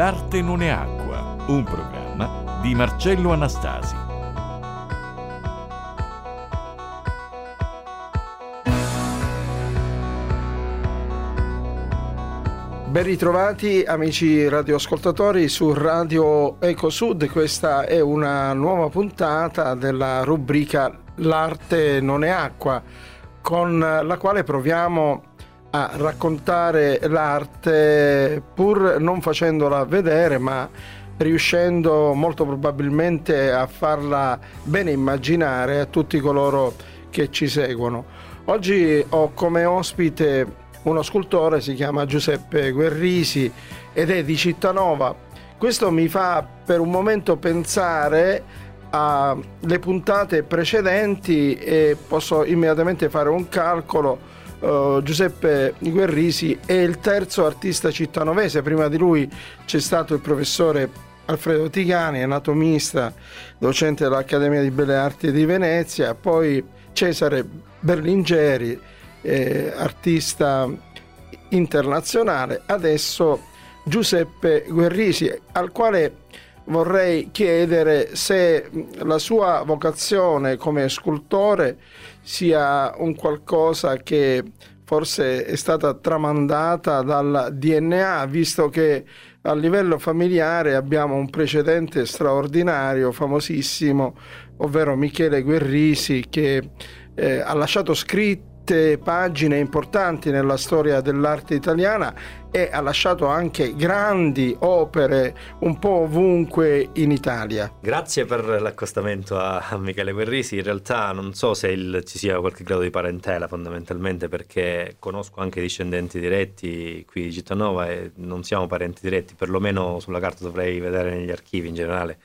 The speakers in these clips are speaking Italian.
L'arte non è acqua, un programma di Marcello Anastasi. Ben ritrovati amici radioascoltatori su Radio Ecosud, questa è una nuova puntata della rubrica L'arte non è acqua, con la quale proviamo a raccontare l'arte pur non facendola vedere ma riuscendo molto probabilmente a farla bene immaginare a tutti coloro che ci seguono. Oggi ho come ospite uno scultore, si chiama Giuseppe Guerrisi ed è di Cittanova. Questo mi fa per un momento pensare alle puntate precedenti e posso immediatamente fare un calcolo. Uh, Giuseppe Guerrisi è il terzo artista cittanovese, prima di lui c'è stato il professore Alfredo Tigani, anatomista, docente dell'Accademia di Belle Arti di Venezia, poi Cesare Berlingeri, eh, artista internazionale, adesso Giuseppe Guerrisi, al quale vorrei chiedere se la sua vocazione come scultore sia un qualcosa che forse è stata tramandata dal DNA, visto che a livello familiare abbiamo un precedente straordinario, famosissimo, ovvero Michele Guerrisi, che eh, ha lasciato scritto pagine importanti nella storia dell'arte italiana e ha lasciato anche grandi opere un po' ovunque in Italia. Grazie per l'accostamento a, Michele Guerrisi. In realtà non so se il, ci sia qualche grado di parentela fondamentalmente perché conosco anche discendenti diretti qui di Cittanova e non siamo parenti diretti, perlomeno sulla carta dovrei vedere negli archivi in generale.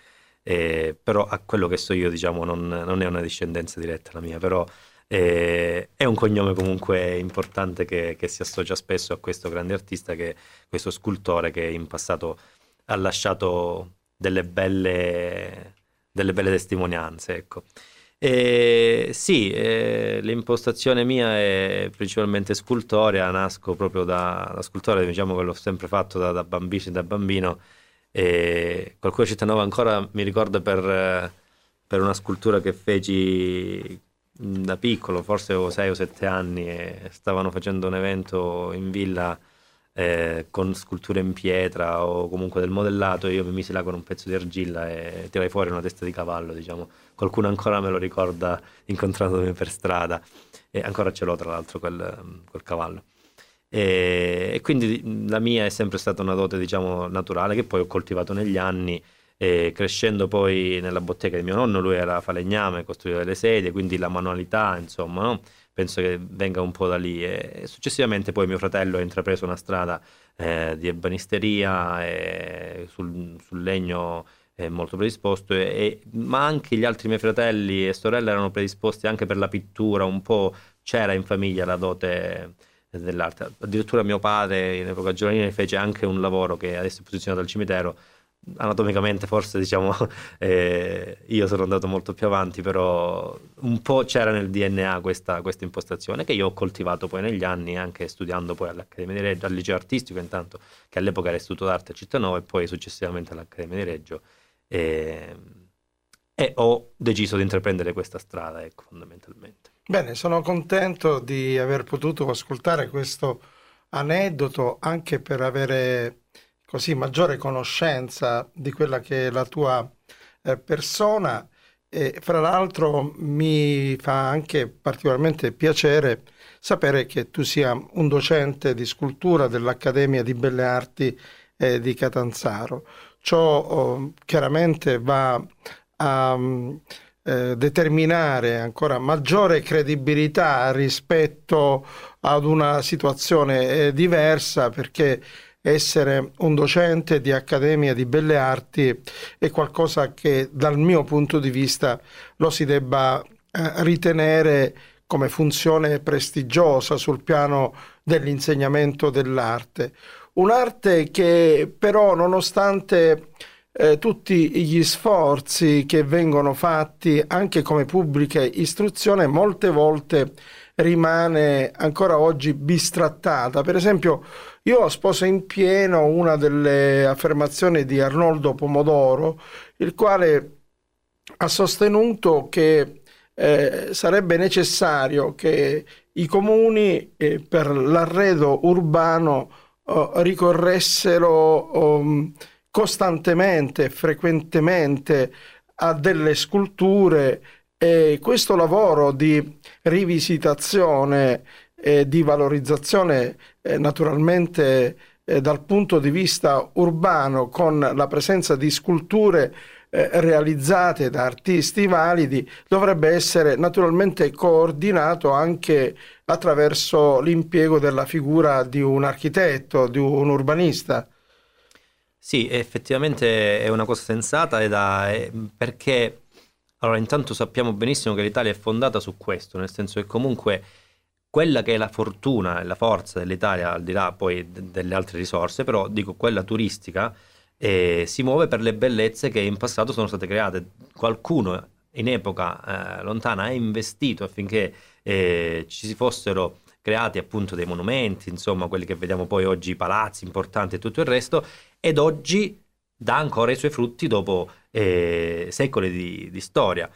Eh, però a quello che so io diciamo non, non è una discendenza diretta la mia, però e, è un cognome comunque importante che, che, si associa spesso a questo grande artista, che, questo scultore che in passato ha lasciato delle belle, delle belle testimonianze. Ecco. E sì, eh, l'impostazione mia è principalmente scultorea, nasco proprio da, da scultore, diciamo che l'ho sempre fatto da, da bambino, da bambino e qualcuno Cittanova ancora mi ricorda per, per una scultura che feci da piccolo, forse avevo 6 o 7 anni e stavano facendo un evento in villa eh, con sculture in pietra o comunque del modellato, io mi misi là con un pezzo di argilla e tirai fuori una testa di cavallo, diciamo. Qualcuno ancora me lo ricorda incontrandomi per strada e ancora ce l'ho tra l'altro quel, quel cavallo. E, e, quindi la mia è sempre stata una dote, diciamo, naturale che poi ho coltivato negli anni e crescendo poi nella bottega di mio nonno, lui era falegname, costruiva delle sedie, quindi la manualità, insomma, no? penso che venga un po' da lì. E successivamente poi mio fratello ha intrapreso una strada eh, di ebanisteria e sul, sul legno molto predisposto, e, e, ma anche gli altri miei fratelli e sorelle erano predisposti anche per la pittura, un po' c'era in famiglia la dote dell'arte. Addirittura mio padre in epoca giovanile fece anche un lavoro che adesso è posizionato al cimitero anatomicamente forse diciamo eh, io sono andato molto più avanti però un po' c'era nel DNA questa, questa, impostazione che io ho coltivato poi negli anni anche studiando poi all'Accademia di Reggio al liceo artistico intanto che all'epoca era istituto d'arte a Cittanova e poi successivamente all'Accademia di Reggio. E, e ho deciso di intraprendere questa strada ecco fondamentalmente. Bene sono contento di aver potuto ascoltare questo aneddoto anche per avere così maggiore conoscenza di quella che è la tua eh, persona e fra l'altro mi fa anche particolarmente piacere sapere che tu sia un docente di scultura dell'Accademia di Belle Arti eh, di Catanzaro. Ciò oh, chiaramente va a um, eh, determinare ancora maggiore credibilità rispetto ad una situazione eh, diversa perché essere un docente di Accademia di Belle Arti è qualcosa che dal mio punto di vista lo si debba eh, ritenere come funzione prestigiosa sul piano dell'insegnamento dell'arte. Un'arte che però nonostante eh, tutti gli sforzi che vengono fatti anche come pubblica istruzione molte volte rimane ancora oggi bistrattata. Per esempio, io sposo in pieno una delle affermazioni di Arnoldo Pomodoro, il quale ha sostenuto che eh, sarebbe necessario che i comuni eh, per l'arredo urbano oh, ricorressero oh, costantemente, frequentemente a delle sculture e questo lavoro di rivisitazione e di valorizzazione eh, naturalmente eh, dal punto di vista urbano con la presenza di sculture eh, realizzate da artisti validi dovrebbe essere naturalmente coordinato anche attraverso l'impiego della figura di un architetto, di un urbanista. Sì, effettivamente è una cosa sensata ed è perché allora intanto sappiamo benissimo che l'Italia è fondata su questo, nel senso che comunque quella che è la fortuna e la forza dell'Italia, al di là poi delle altre risorse, però dico quella turistica, eh, si muove per le bellezze che in passato sono state create. Qualcuno in epoca eh, lontana ha investito affinché eh, ci si fossero creati appunto dei monumenti, insomma quelli che vediamo poi oggi, palazzi importanti e tutto il resto, ed oggi dà ancora i suoi frutti dopo eh, secoli di, di storia.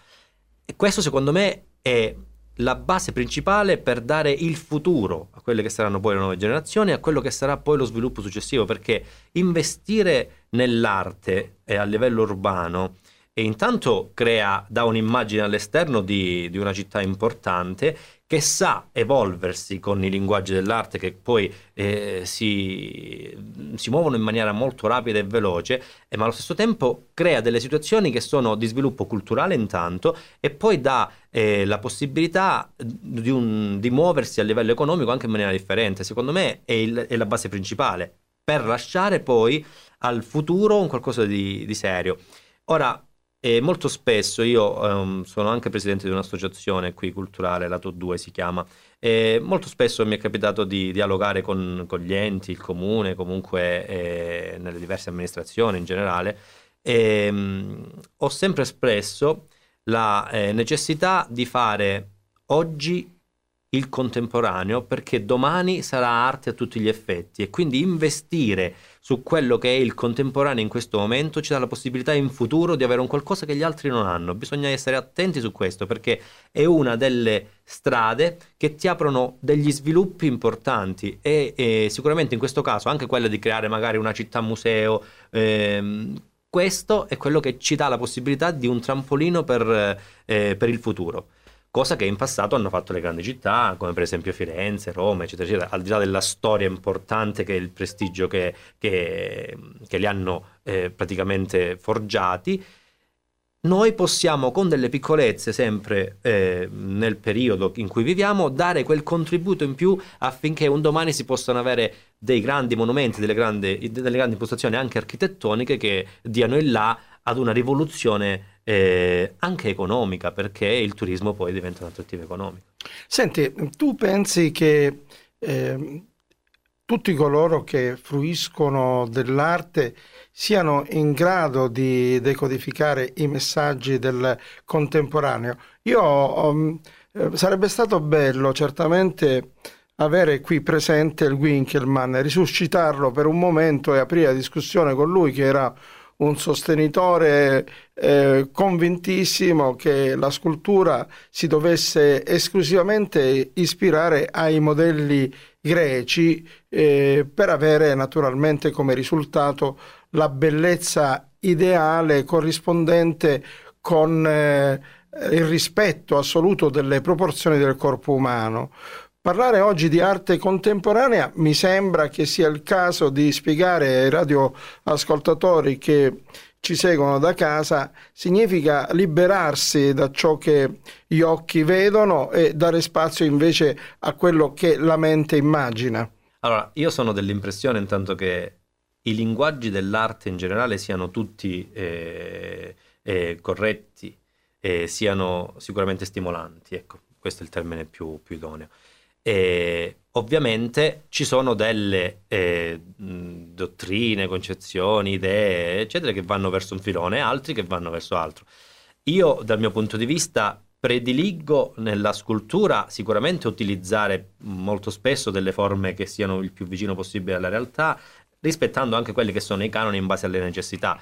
E questo secondo me è la base principale per dare il futuro a quelle che saranno poi le nuove generazioni e a quello che sarà poi lo sviluppo successivo, perché investire nell'arte e a livello urbano e intanto crea, dà un'immagine all'esterno di, di una città importante che sa evolversi con i linguaggi dell'arte che poi eh, si, si, muovono in maniera molto rapida e veloce, eh, ma allo stesso tempo crea delle situazioni che sono di sviluppo culturale intanto e poi dà eh, la possibilità di, un, di, muoversi a livello economico anche in maniera differente. Secondo me è, il, è la base principale per lasciare poi al futuro un qualcosa di, di serio. Ora, e molto spesso io um, sono anche presidente di un'associazione qui culturale, Lato 2 si chiama, e molto spesso mi è capitato di dialogare con, con gli enti, il comune, comunque eh, nelle diverse amministrazioni in generale, e um, ho sempre espresso la eh, necessità di fare oggi il contemporaneo perché domani sarà arte a tutti gli effetti e quindi investire su quello che è il contemporaneo in questo momento ci dà la possibilità in futuro di avere un qualcosa che gli altri non hanno. Bisogna essere attenti su questo perché è una delle strade che ti aprono degli sviluppi importanti e, e sicuramente in questo caso anche quella di creare magari una città museo. Ehm, questo è quello che ci dà la possibilità di un trampolino per, eh, per il futuro cosa che in passato hanno fatto le grandi città, come per esempio Firenze, Roma, eccetera, eccetera, al di là della storia importante che è il prestigio che, che, che li hanno eh, praticamente forgiati. Noi possiamo con delle piccolezze sempre eh, nel periodo in cui viviamo dare quel contributo in più affinché un domani si possano avere dei grandi monumenti, delle grandi, delle grandi impostazioni anche architettoniche che diano il là ad una rivoluzione eh, anche economica, perché il turismo poi diventa un attrattivo economico. Senti, tu pensi che eh, tutti coloro che fruiscono dell'arte siano in grado di decodificare i messaggi del contemporaneo? Io um, sarebbe stato bello certamente avere qui presente il Winkelmann, risuscitarlo per un momento e aprire la discussione con lui che era un sostenitore eh, convintissimo che la scultura si dovesse esclusivamente ispirare ai modelli greci eh, per avere naturalmente come risultato la bellezza ideale corrispondente con eh, il rispetto assoluto delle proporzioni del corpo umano. Parlare oggi di arte contemporanea mi sembra che sia il caso di spiegare ai radioascoltatori che ci seguono da casa significa liberarsi da ciò che gli occhi vedono e dare spazio invece a quello che la mente immagina. Allora, io sono dell'impressione intanto che i linguaggi dell'arte in generale siano tutti eh, eh, corretti e siano sicuramente stimolanti, ecco, questo è il termine più, più idoneo. E ovviamente ci sono delle eh, dottrine, concezioni, idee, eccetera, che vanno verso un filone e altri che vanno verso altro. Io, dal mio punto di vista, prediligo nella scultura sicuramente utilizzare molto spesso delle forme che siano il più vicino possibile alla realtà, rispettando anche quelli che sono i canoni in base alle necessità.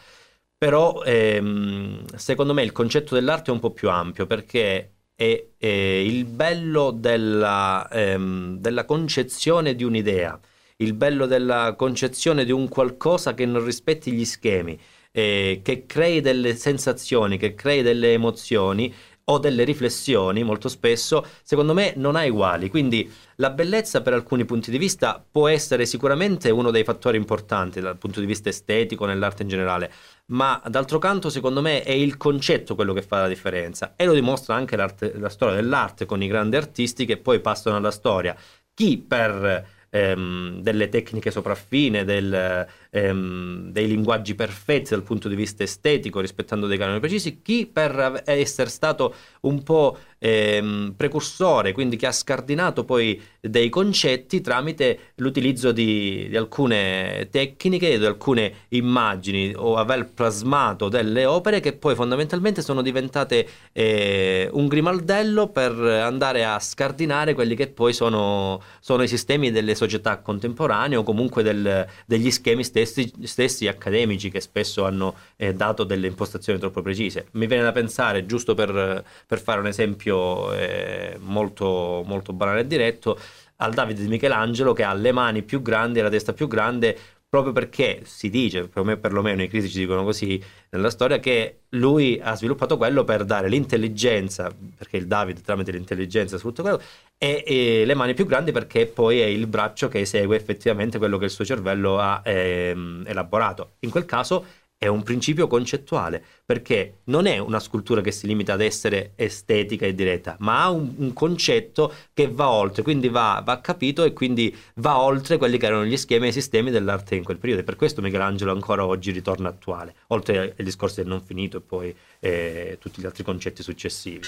Però ehm, secondo me il concetto dell'arte è un po' più ampio perché è, è il bello della, ehm, della concezione di un'idea, il bello della concezione di un qualcosa che non rispetti gli schemi, eh, che crei delle sensazioni, che crei delle emozioni o delle riflessioni molto spesso, secondo me non ha uguali. Quindi la bellezza per alcuni punti di vista può essere sicuramente uno dei fattori importanti dal punto di vista estetico nell'arte in generale, ma d'altro canto secondo me è il concetto quello che fa la differenza e lo dimostra anche la storia dell'arte con i grandi artisti che poi passano alla storia. Chi per ehm, delle tecniche sopraffine, del, ehm, dei linguaggi perfetti dal punto di vista estetico, rispettando dei canoni precisi, chi per essere stato un po' ehm, precursore, quindi che ha scardinato poi dei concetti tramite l'utilizzo di, di alcune tecniche, di alcune immagini o aver plasmato delle opere che poi fondamentalmente sono diventate eh, un grimaldello per andare a scardinare quelli che poi sono, sono i sistemi delle società contemporanee o comunque del, degli schemi stessi, stessi, accademici che spesso hanno eh, dato delle impostazioni troppo precise. Mi viene da pensare, giusto per, per fare un esempio eh, molto, molto banale e diretto, al Davide di Michelangelo che ha le mani più grandi e la testa più grande proprio perché si dice, per me perlomeno i critici dicono così nella storia, che lui ha sviluppato quello per dare l'intelligenza, perché il David tramite l'intelligenza sfrutta quello, e, e, le mani più grandi perché poi è il braccio che esegue effettivamente quello che il suo cervello ha ehm, elaborato. In quel caso è un principio concettuale, perché non è una scultura che si limita ad essere estetica e diretta, ma ha un, un concetto che va oltre, quindi va, va, capito e quindi va oltre quelli che erano gli schemi e i sistemi dell'arte in quel periodo. E per questo Michelangelo ancora oggi ritorna attuale, oltre ai discorsi del non finito e poi eh, tutti gli altri concetti successivi.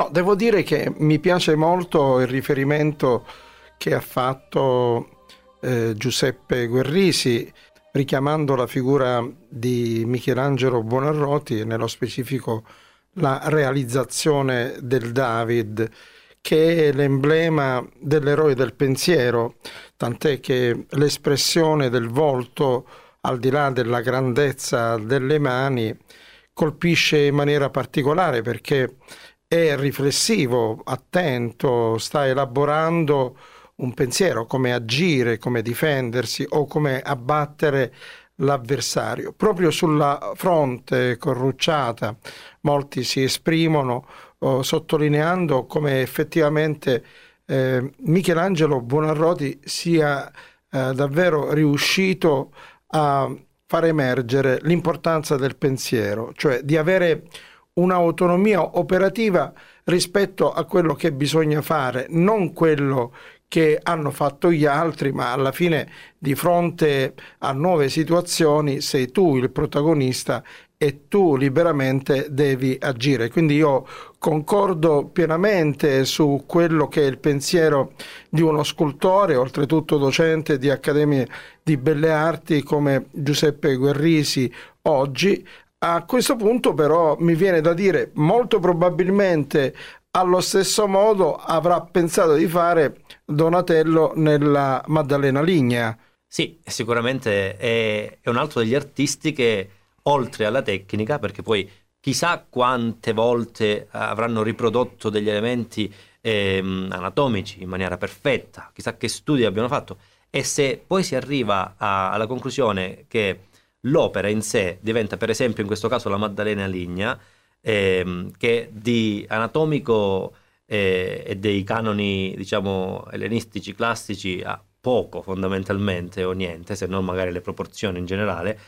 No, devo dire che mi piace molto il riferimento che ha fatto eh, Giuseppe Guerrisi richiamando la figura di Michelangelo Buonarroti e nello specifico la realizzazione del David che è l'emblema dell'eroe del pensiero, tant'è che l'espressione del volto, al di là della grandezza delle mani, colpisce in maniera particolare perché è riflessivo, attento, sta elaborando un pensiero, come agire, come difendersi o come abbattere l'avversario. Proprio sulla fronte corrucciata molti si esprimono oh, sottolineando come effettivamente eh, Michelangelo Buonarroti sia eh, davvero riuscito a far emergere l'importanza del pensiero, cioè di avere un'autonomia operativa rispetto a quello che bisogna fare, non quello che hanno fatto gli altri, ma alla fine di fronte a nuove situazioni sei tu il protagonista e tu liberamente devi agire. Quindi io concordo pienamente su quello che è il pensiero di uno scultore, oltretutto docente di Accademie di Belle Arti come Giuseppe Guerrisi oggi, a questo punto però mi viene da dire molto probabilmente allo stesso modo avrà pensato di fare Donatello nella Maddalena Lignea. Sì, sicuramente è, è un altro degli artisti che oltre alla tecnica, perché poi chissà quante volte avranno riprodotto degli elementi ehm, anatomici in maniera perfetta, chissà che studi abbiano fatto, e se poi si arriva a, alla conclusione che l'opera in sé diventa per esempio in questo caso la Maddalena Ligna, ehm, che di anatomico eh, e dei canoni diciamo ellenistici classici ha poco fondamentalmente o niente, se non magari le proporzioni in generale,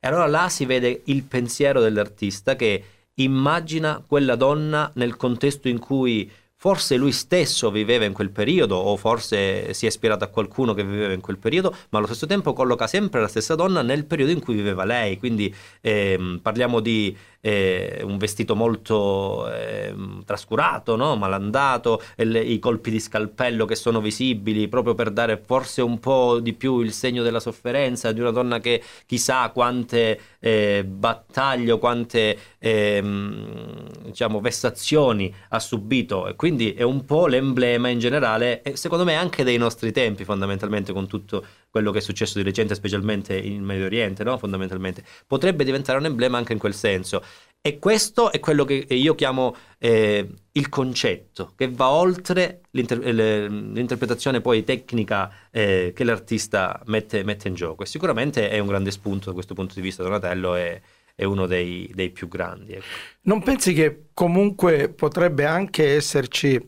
e allora là si vede il pensiero dell'artista che immagina quella donna nel contesto in cui Forse lui stesso viveva in quel periodo o forse si è ispirato a qualcuno che viveva in quel periodo, ma allo stesso tempo colloca sempre la stessa donna nel periodo in cui viveva lei. Quindi ehm, parliamo di eh, un vestito molto eh, trascurato, no? malandato, le, i colpi di scalpello che sono visibili proprio per dare forse un po' di più il segno della sofferenza di una donna che chissà quante eh, battaglie quante ehm, diciamo, vessazioni ha subito e quindi è un po' l'emblema in generale secondo me anche dei nostri tempi fondamentalmente con tutto quello che è successo di recente, specialmente in Medio Oriente, no? fondamentalmente, potrebbe diventare un emblema anche in quel senso. E questo è quello che io chiamo eh, il concetto, che va oltre l'inter- l'interpretazione poi tecnica eh, che l'artista mette, mette, in gioco. E sicuramente è un grande spunto da questo punto di vista, Donatello è, è uno dei, dei più grandi. Ecco. Non pensi che comunque potrebbe anche esserci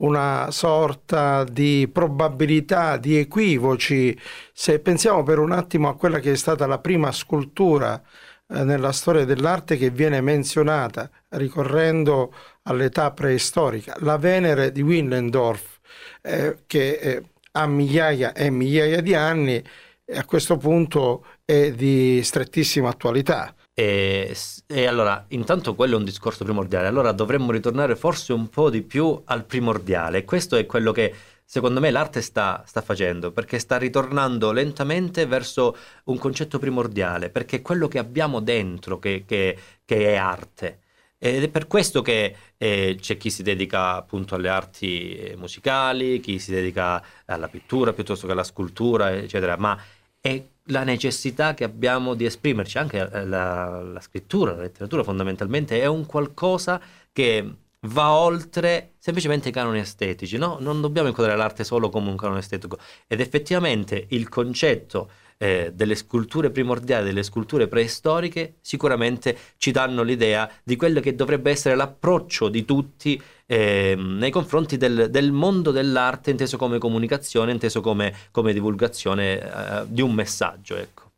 una sorta di probabilità, di equivoci. Se pensiamo per un attimo a quella che è stata la prima scultura eh, nella storia dell'arte che viene menzionata ricorrendo all'età preistorica, la Venere di Willendorf, eh, che eh, ha migliaia e migliaia di anni e a questo punto è di strettissima attualità. E, e, allora, intanto quello è un discorso primordiale, allora dovremmo ritornare forse un po' di più al primordiale. Questo è quello che secondo me l'arte sta, sta, facendo, perché sta ritornando lentamente verso un concetto primordiale, perché è quello che abbiamo dentro che, che, che è arte. Ed è per questo che eh, c'è chi si dedica appunto alle arti eh, musicali, chi si dedica alla pittura piuttosto che alla scultura, eccetera, ma è la necessità che abbiamo di esprimerci, anche eh, la, la, scrittura, la letteratura fondamentalmente è un qualcosa che va oltre semplicemente i canoni estetici, no? non dobbiamo inquadrare l'arte solo come un canone estetico ed effettivamente il concetto eh, delle sculture primordiali, delle sculture preistoriche, sicuramente ci danno l'idea di quello che dovrebbe essere l'approccio di tutti eh, nei confronti del, del, mondo dell'arte, inteso come comunicazione, inteso come, come divulgazione eh, di un messaggio. Ecco.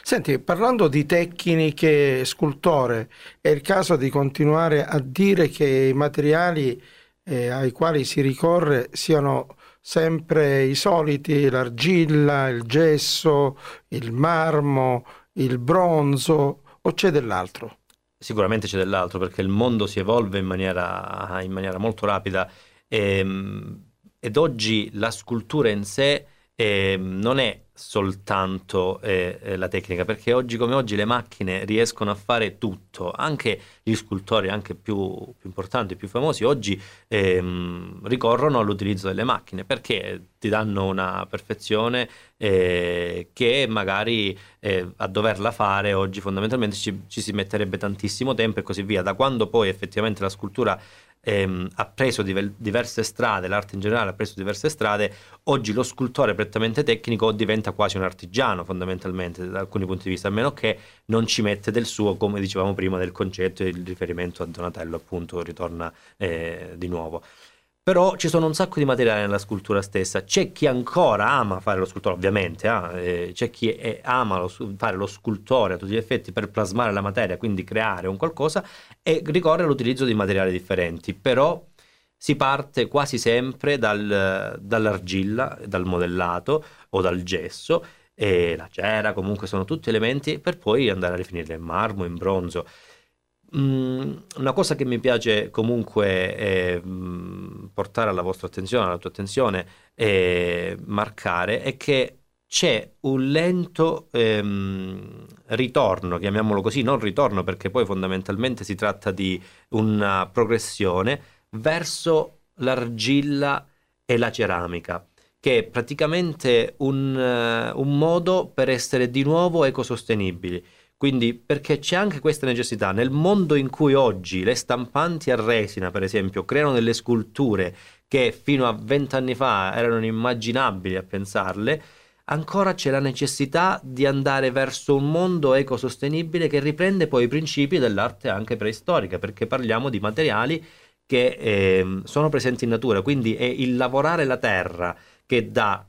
Senti, parlando di tecniche scultore, è il caso di continuare a dire che i materiali eh, ai quali si ricorre siano sempre i soliti, l'argilla, il gesso, il marmo, il bronzo o c'è dell'altro? Sicuramente c'è dell'altro perché il mondo si evolve in maniera, in maniera molto rapida. E, ehm, ed oggi la scultura in sé eh, non è soltanto eh, eh, la tecnica, perché oggi come oggi le macchine riescono a fare tutto, anche gli scultori, anche più, più importanti, più famosi, oggi ehm, ricorrono all'utilizzo delle macchine perché ti danno una perfezione eh, che magari eh, a doverla fare oggi fondamentalmente ci, ci si metterebbe tantissimo tempo e così via. Da quando poi effettivamente la scultura ehm, ha preso diver- diverse strade, l'arte in generale ha preso diverse strade, oggi lo scultore prettamente tecnico diventa quasi un artigiano fondamentalmente da alcuni punti di vista, a meno che non ci mette del suo, come dicevamo prima, del concetto e il riferimento a Donatello appunto ritorna eh, di nuovo. Però ci sono un sacco di materiale nella scultura stessa. C'è chi ancora ama fare lo scultore, ovviamente, eh? c'è chi è, ama lo, fare lo scultore a tutti gli effetti per plasmare la materia, quindi creare un qualcosa, e ricorre all'utilizzo di materiali differenti. Però si parte quasi sempre dal, dall'argilla, dal modellato o dal gesso, e la cera, comunque sono tutti elementi per poi andare a rifinire in marmo, in bronzo. Mm, una cosa che mi piace comunque eh, portare alla vostra attenzione, alla tua attenzione e marcare è che c'è un lento ehm, ritorno, chiamiamolo così, non ritorno perché poi fondamentalmente si tratta di una progressione verso l'argilla e la ceramica, che è praticamente un, uh, un modo per essere di nuovo ecosostenibili. Quindi perché c'è anche questa necessità, nel mondo in cui oggi le stampanti a resina, per esempio, creano delle sculture che fino a vent'anni fa erano inimmaginabili a pensarle, ancora c'è la necessità di andare verso un mondo ecosostenibile che riprende poi i principi dell'arte anche preistorica, perché parliamo di materiali che eh, sono presenti in natura, quindi è il lavorare la terra che dà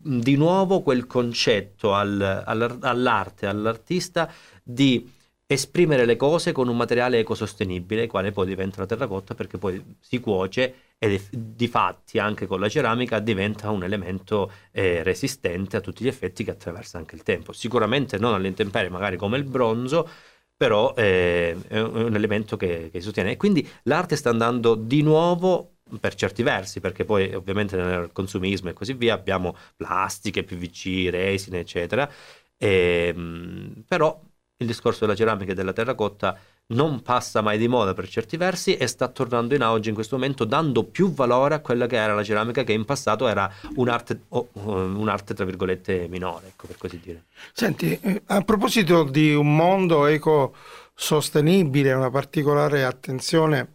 di nuovo quel concetto al, all, all'arte, all'artista di esprimere le cose con un materiale ecosostenibile, il quale poi diventa la terracotta perché poi si cuoce e di fatti anche con la ceramica diventa un elemento eh, resistente a tutti gli effetti che attraversa anche il tempo. Sicuramente non all'intemperie, magari come il bronzo, però eh, è un elemento che, che sostiene. E quindi l'arte sta andando di nuovo per certi versi, perché poi ovviamente nel consumismo e così via abbiamo plastiche, PVC, resine, eccetera. E, ehm, però il discorso della ceramica e della terracotta non passa mai di moda per certi versi e sta tornando in auge in questo momento dando più valore a quella che era la ceramica che in passato era un'arte, oh, un'arte tra virgolette minore, ecco per così dire. Senti, eh, a proposito di un mondo ecosostenibile, una particolare attenzione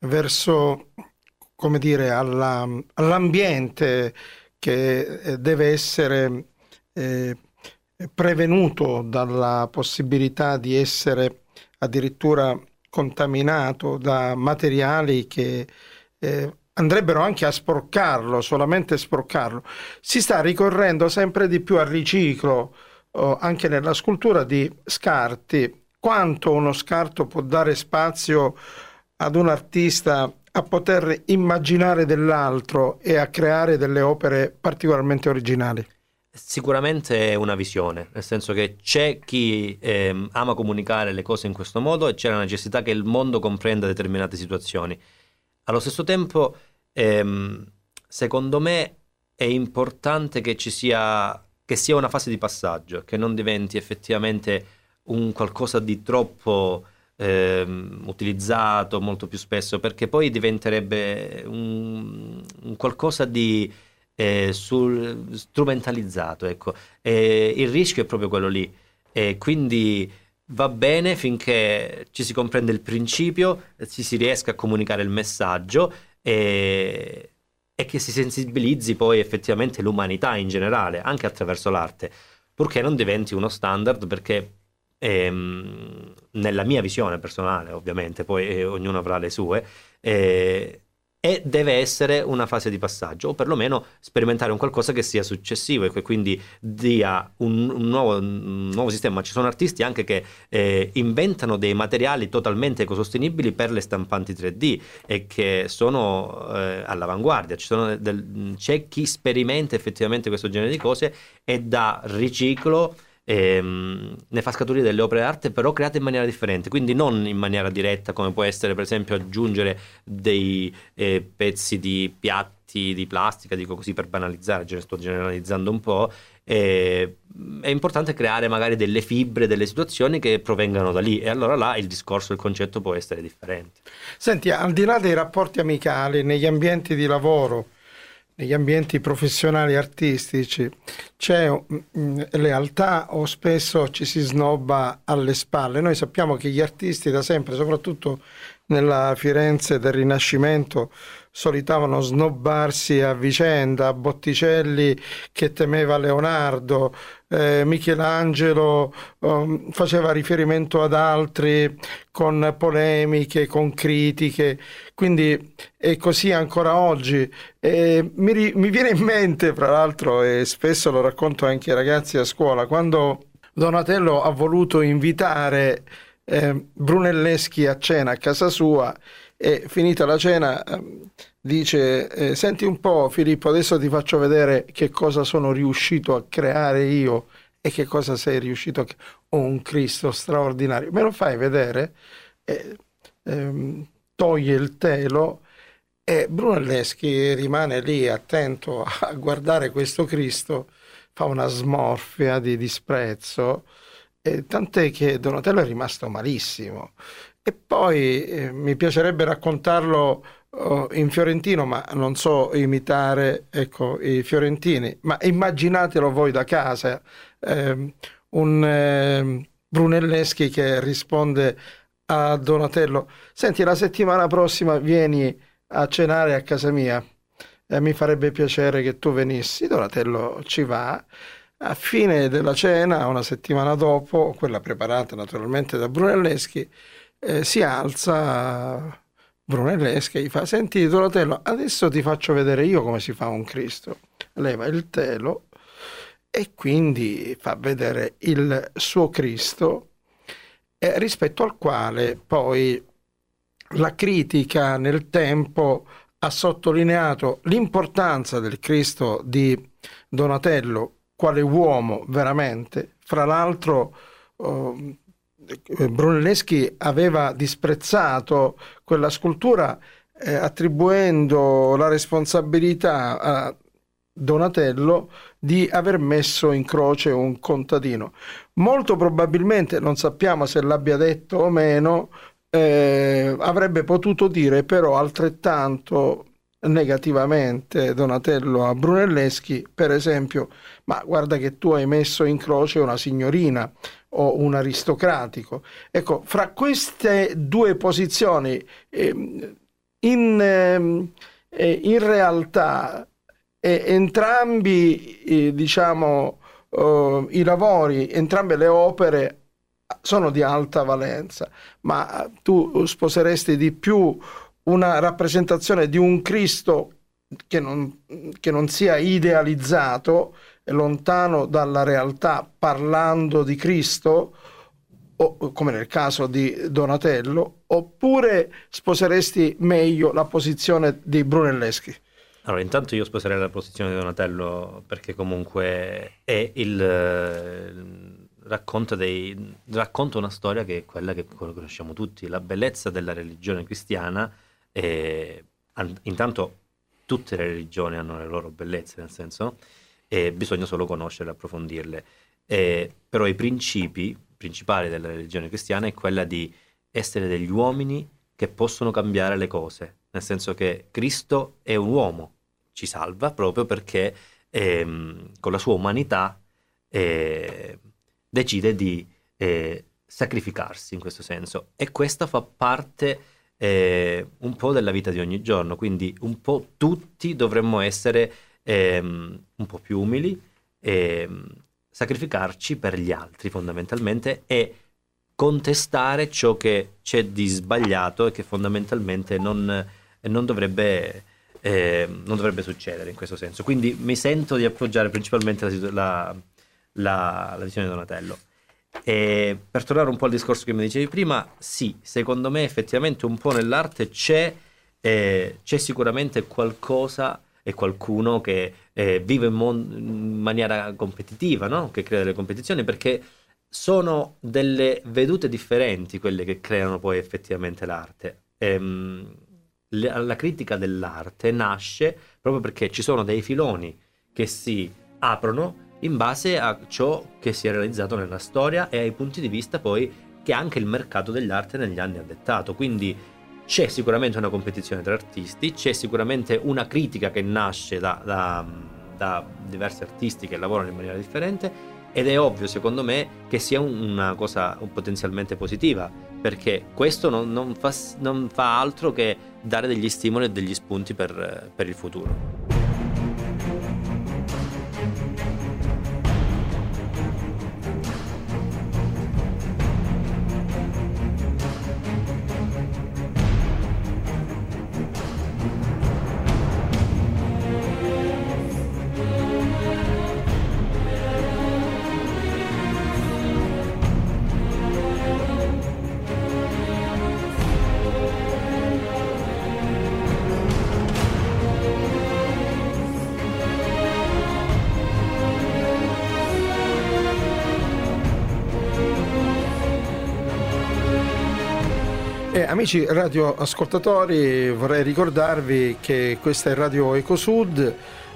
verso, come dire, alla, all'ambiente che eh, deve essere eh, prevenuto dalla possibilità di essere addirittura contaminato da materiali che eh, andrebbero anche a sporcarlo, solamente sporcarlo. Si sta ricorrendo sempre di più al riciclo oh, anche nella scultura di scarti. Quanto uno scarto può dare spazio ad un artista a poter immaginare dell'altro e a creare delle opere particolarmente originali? Sicuramente è una visione, nel senso che c'è chi eh, ama comunicare le cose in questo modo e c'è la necessità che il mondo comprenda determinate situazioni. Allo stesso tempo, ehm, secondo me, è importante che ci sia, che sia una fase di passaggio, che non diventi effettivamente un qualcosa di troppo ehm, utilizzato molto più spesso, perché poi diventerebbe un, un qualcosa di eh, sul, strumentalizzato. Ecco. Eh, il rischio è proprio quello lì. E quindi va bene finché ci si comprende il principio, ci si riesca a comunicare il messaggio e, e che si sensibilizzi poi effettivamente l'umanità in generale, anche attraverso l'arte, purché non diventi uno standard perché ehm, nella mia visione personale ovviamente, poi eh, ognuno avrà le sue, eh, e deve essere una fase di passaggio o perlomeno sperimentare un qualcosa che sia successivo e che quindi dia un, un, nuovo, un nuovo, sistema. Ci sono artisti anche che eh, inventano dei materiali totalmente ecosostenibili per le stampanti 3D e che sono eh, all'avanguardia. Del, c'è chi sperimenta effettivamente questo genere di cose e da riciclo ehm, ne fa scaturire delle opere d'arte però create in maniera differente, quindi non in maniera diretta come può essere per esempio aggiungere dei eh, pezzi di piatti di plastica, dico così per banalizzare, sto generalizzando un po', eh, è importante creare magari delle fibre, delle situazioni che provengano da lì e allora là il discorso, il concetto può essere differente. Senti, al di là dei rapporti amicali, negli ambienti di lavoro, negli ambienti professionali artistici c'è mm, mm, lealtà o spesso ci si snobba alle spalle. Noi sappiamo che gli artisti da sempre, soprattutto nella Firenze del Rinascimento, solitavano snobbarsi a vicenda, Botticelli che temeva Leonardo, eh, Michelangelo um, faceva riferimento ad altri con polemiche, con critiche, quindi è così ancora oggi. E mi, mi viene in mente, fra l'altro, e spesso lo racconto anche ai ragazzi a scuola, quando Donatello ha voluto invitare eh, Brunelleschi a cena a casa sua e finita la cena ehm, dice eh, senti un po' Filippo adesso ti faccio vedere che cosa sono riuscito a creare io e che cosa sei riuscito a creare ho un Cristo straordinario. Me lo fai vedere? E, ehm, toglie il telo e Brunelleschi rimane lì attento a guardare questo Cristo fa una smorfia di disprezzo e tant'è che Donatello è rimasto malissimo e poi eh, mi piacerebbe raccontarlo oh, in fiorentino, ma non so imitare ecco, i fiorentini, ma immaginatelo voi da casa, eh, un eh, Brunelleschi che risponde a Donatello, senti la settimana prossima vieni a cenare a casa mia, e mi farebbe piacere che tu venissi, Donatello ci va. A fine della cena, una settimana dopo, quella preparata naturalmente da Brunelleschi, eh, si alza Brunelleschi e gli fa senti Donatello adesso ti faccio vedere io come si fa un Cristo leva il telo e quindi fa vedere il suo Cristo eh, rispetto al quale poi la critica nel tempo ha sottolineato l'importanza del Cristo di Donatello quale uomo veramente. Fra l'altro eh, Brunelleschi aveva disprezzato quella scultura eh, attribuendo la responsabilità a Donatello di aver messo in croce un contadino. Molto probabilmente, non sappiamo se l'abbia detto o meno, eh, avrebbe potuto dire però altrettanto negativamente Donatello a Brunelleschi, per esempio, ma guarda che tu hai messo in croce una signorina o un aristocratico. Ecco, fra queste due posizioni, eh, in, ehm, eh, in, realtà eh, entrambi, diciamo, oh, i lavori, entrambe le opere sono di alta valenza, ma tu sposeresti di più una rappresentazione di un Cristo che non, che non sia idealizzato lontano dalla realtà parlando di Cristo, o, come nel caso di Donatello, oppure sposeresti meglio la posizione di Brunelleschi? Allora, intanto io sposerei la posizione di Donatello perché comunque è il racconta, dei, racconta una storia che è quella che conosciamo tutti, la bellezza della religione cristiana. E, intanto tutte le religioni hanno le loro bellezze, nel senso, e bisogna solo conoscerle, approfondirle. E, però i principi principali della religione cristiana è quella di essere degli uomini che possono cambiare le cose, nel senso che Cristo è un uomo, ci salva proprio perché ehm, con la sua umanità eh, decide di eh, sacrificarsi in questo senso. E questo fa parte eh, un po' della vita di ogni giorno, quindi un po' tutti dovremmo essere ehm, un po' più umili, ehm, sacrificarci per gli altri fondamentalmente e contestare ciò che c'è di sbagliato e che fondamentalmente non, non dovrebbe eh, non dovrebbe succedere in questo senso. Quindi mi sento di appoggiare principalmente la, la, la, la visione di Donatello. E per tornare un po' al discorso che mi dicevi prima, sì, secondo me effettivamente un po' nell'arte c'è, eh, c'è sicuramente qualcosa e qualcuno che eh, vive in, mon- in, maniera competitiva, no? che crea delle competizioni, perché sono delle vedute differenti quelle che creano poi effettivamente l'arte. Ehm, la critica dell'arte nasce proprio perché ci sono dei filoni che si aprono in base a ciò che si è realizzato nella storia e ai punti di vista poi che anche il mercato dell'arte negli anni ha dettato. Quindi c'è sicuramente una competizione tra artisti, c'è sicuramente una critica che nasce da, da, da diversi artisti che lavorano in maniera differente ed è ovvio secondo me che sia una cosa potenzialmente positiva perché questo non, non, fa, non fa, altro che dare degli stimoli e degli spunti per, per il futuro. Amici radioascoltatori, vorrei ricordarvi che questa è Radio Ecosud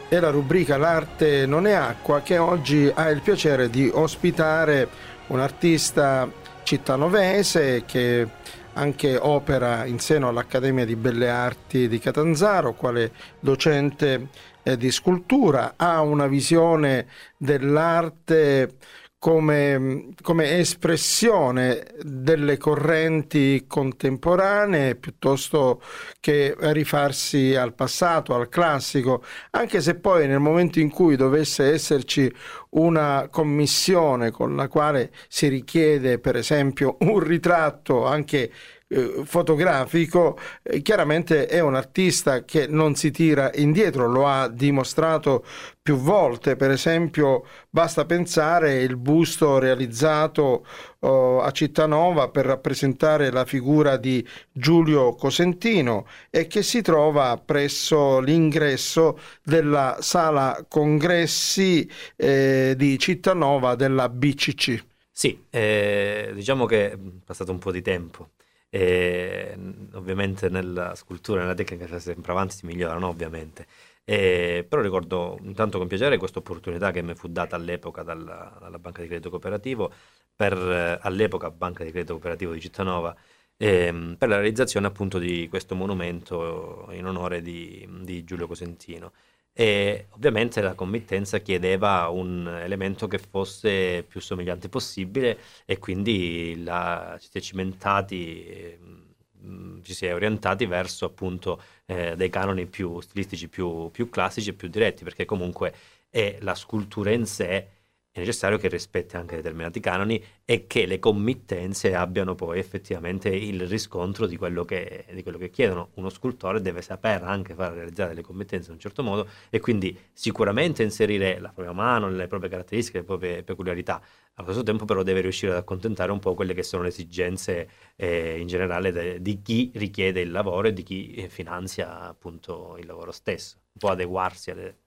e la rubrica L'arte non è acqua che oggi ha il piacere di ospitare un artista cittanovese che anche opera in seno all'Accademia di Belle Arti di Catanzaro, quale docente eh, di scultura, ha una visione dell'arte come, come, espressione delle correnti contemporanee piuttosto che rifarsi al passato, al classico, anche se poi nel momento in cui dovesse esserci una commissione con la quale si richiede per esempio un ritratto anche eh, fotografico, eh, chiaramente è un artista che non si tira indietro, lo ha dimostrato più volte, per esempio basta pensare il busto realizzato oh, a Cittanova per rappresentare la figura di Giulio Cosentino e che si trova presso l'ingresso della sala congressi eh, di Cittanova della BCC. Sì, eh, diciamo che è passato un po' di tempo. E, ovviamente nella scultura, nella tecnica si sempre avanti, si migliorano ovviamente. E, però ricordo intanto con piacere questa opportunità che mi fu data all'epoca dalla, dalla Banca di Credito Cooperativo, per, all'epoca Banca di Credito Cooperativo di Cittanova, ehm, per la realizzazione appunto di questo monumento in onore di, di Giulio Cosentino e ovviamente la committenza chiedeva un elemento che fosse più somigliante possibile e quindi la, ci si è cimentati, mh, ci si è orientati verso appunto eh, dei canoni più stilistici, più, più classici e più diretti, perché comunque è la scultura in sé è necessario che rispetti anche determinati canoni e che le committenze abbiano poi effettivamente il riscontro di quello che, di quello che chiedono. Uno scultore deve saper anche far realizzare le committenze in un certo modo e quindi sicuramente inserire la propria mano, le proprie caratteristiche, le proprie peculiarità. Allo stesso tempo però deve riuscire ad accontentare un po' quelle che sono le esigenze eh, in generale de, di chi richiede il lavoro e di chi eh, finanzia appunto il lavoro stesso, un po' adeguarsi alle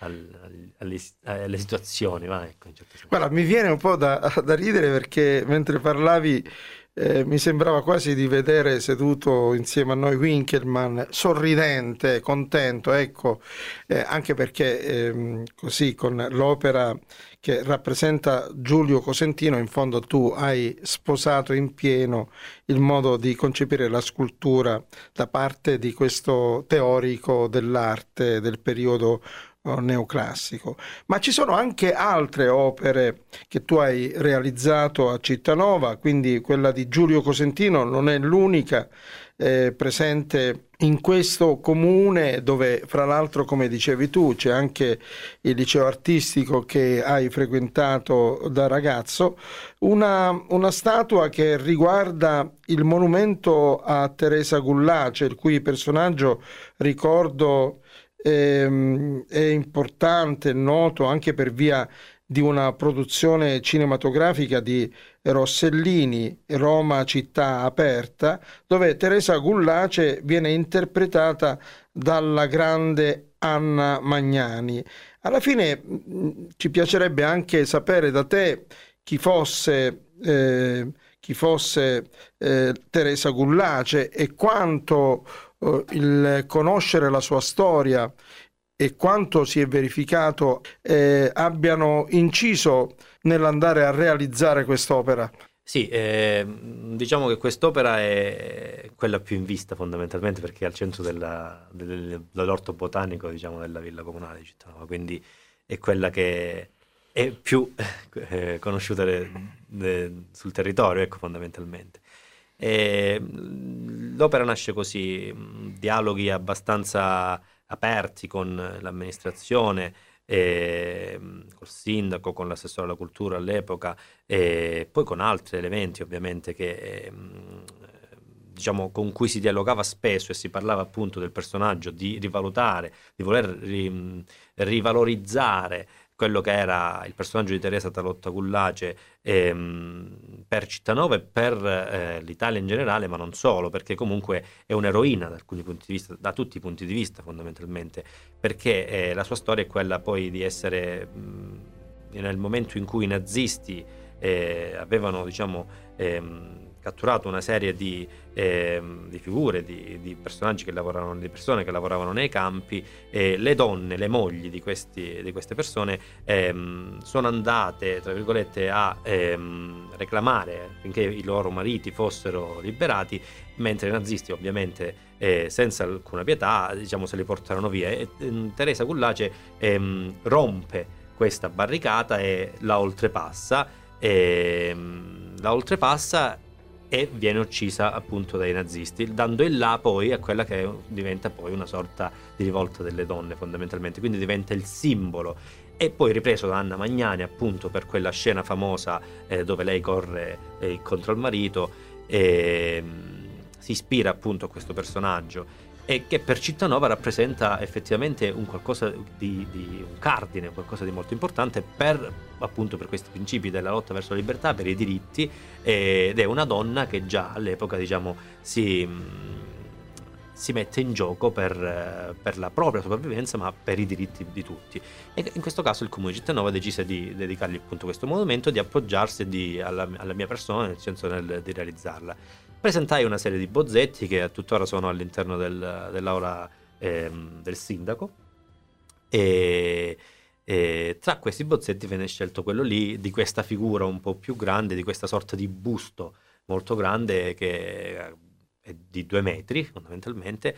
al, alle, alle, situazioni. Va, ecco, certo Guarda, mi viene un po' da, da ridere perché mentre parlavi eh, mi sembrava quasi di vedere seduto insieme a noi Winkelmann, sorridente, contento, ecco, eh, anche perché eh, così con l'opera che rappresenta Giulio Cosentino, in fondo tu hai sposato in pieno il modo di concepire la scultura da parte di questo teorico dell'arte del periodo neoclassico, ma ci sono anche altre opere che tu hai realizzato a Cittanova, quindi quella di Giulio Cosentino non è l'unica eh, presente in questo comune dove fra l'altro come dicevi tu c'è anche il liceo artistico che hai frequentato da ragazzo, una, una statua che riguarda il monumento a Teresa Gullace, il cui personaggio ricordo ehm, è importante, noto anche per via di una produzione cinematografica di Rossellini, Roma città aperta, dove Teresa Gullace viene interpretata dalla grande Anna Magnani. Alla fine ci piacerebbe anche sapere da te chi fosse, eh, chi fosse eh, Teresa Gullace e quanto il conoscere la sua storia e quanto si è verificato eh, abbiano inciso nell'andare a realizzare quest'opera. Sì, eh, diciamo che quest'opera è quella più in vista fondamentalmente perché è al centro della, del, dell'orto botanico diciamo, della villa comunale di Cittanova, quindi è quella che è più eh, conosciuta de, de, sul territorio, ecco, fondamentalmente. E l'opera nasce così, dialoghi abbastanza aperti con l'amministrazione, col sindaco, con l'assessore alla cultura all'epoca e poi con altri elementi ovviamente che, eh, diciamo, con cui si dialogava spesso e si parlava appunto del personaggio, di rivalutare, di voler ri, rivalorizzare quello che era il personaggio di Teresa Talotta Gullace ehm, per Cittanova e per eh, l'Italia in generale, ma non solo, perché comunque è un'eroina da vista, da tutti i punti di vista fondamentalmente, perché eh, la sua storia è quella poi di essere mh, nel momento in cui i nazisti eh, avevano diciamo ehm, catturato una serie di, eh, di figure, di, di, personaggi che lavoravano, di persone che lavoravano nei campi, e le donne, le mogli di, questi, di queste persone ehm, sono andate, tra virgolette, a ehm, reclamare affinché i loro mariti fossero liberati, mentre i nazisti ovviamente eh, senza alcuna pietà diciamo, se li portarono via. E, eh, Teresa Gullace ehm, rompe questa barricata e la oltrepassa. E, ehm, la oltrepassa e viene uccisa appunto dai nazisti, dando il là poi a quella che diventa poi una sorta di rivolta delle donne fondamentalmente, quindi diventa il simbolo. E poi ripreso da Anna Magnani appunto per quella scena famosa eh, dove lei corre eh, contro il marito e, si ispira appunto a questo personaggio e che per Cittanova rappresenta effettivamente un qualcosa di, di, un cardine, qualcosa di molto importante per appunto per questi principi della lotta verso la libertà, per i diritti ed è una donna che già all'epoca diciamo si, si mette in gioco per, per, la propria sopravvivenza ma per i diritti di tutti. E in questo caso il comune di Cittanova decise di dedicargli appunto questo monumento di appoggiarsi di, alla, alla, mia persona nel senso nel, di realizzarla presentai una serie di bozzetti che tuttora sono all'interno del, dell'aula ehm, del sindaco. E, e, tra questi bozzetti venne scelto quello lì di questa figura un po' più grande, di questa sorta di busto molto grande che è di due metri fondamentalmente.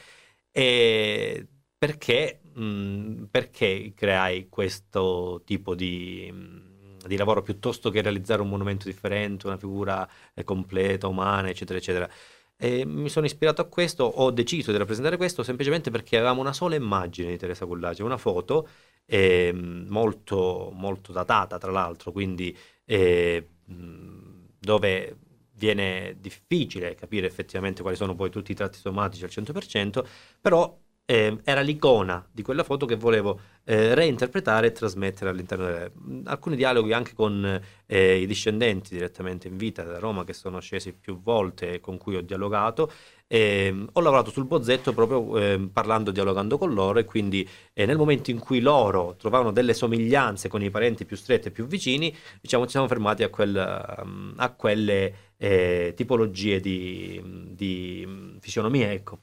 E perché, mh, perché creai questo tipo di di lavoro piuttosto che realizzare un monumento differente, una figura eh, completa, umana, eccetera, eccetera. E mi sono ispirato a questo, ho deciso di rappresentare questo semplicemente perché avevamo una sola immagine di Teresa Cullace, una foto eh, molto, molto datata tra l'altro, quindi eh, dove viene difficile capire effettivamente quali sono poi tutti i tratti somatici al 100%, però eh, era l'icona di quella foto che volevo eh, reinterpretare e trasmettere all'interno delle... alcuni dialoghi anche con eh, i discendenti direttamente in vita da Roma che sono scesi più volte con cui ho dialogato. Ehm, ho lavorato sul bozzetto proprio ehm, parlando, dialogando con loro e quindi eh, nel momento in cui loro trovavano delle somiglianze con i parenti più stretti e più vicini diciamo ci siamo fermati a, quel, a quelle eh, tipologie di, di fisionomie ecco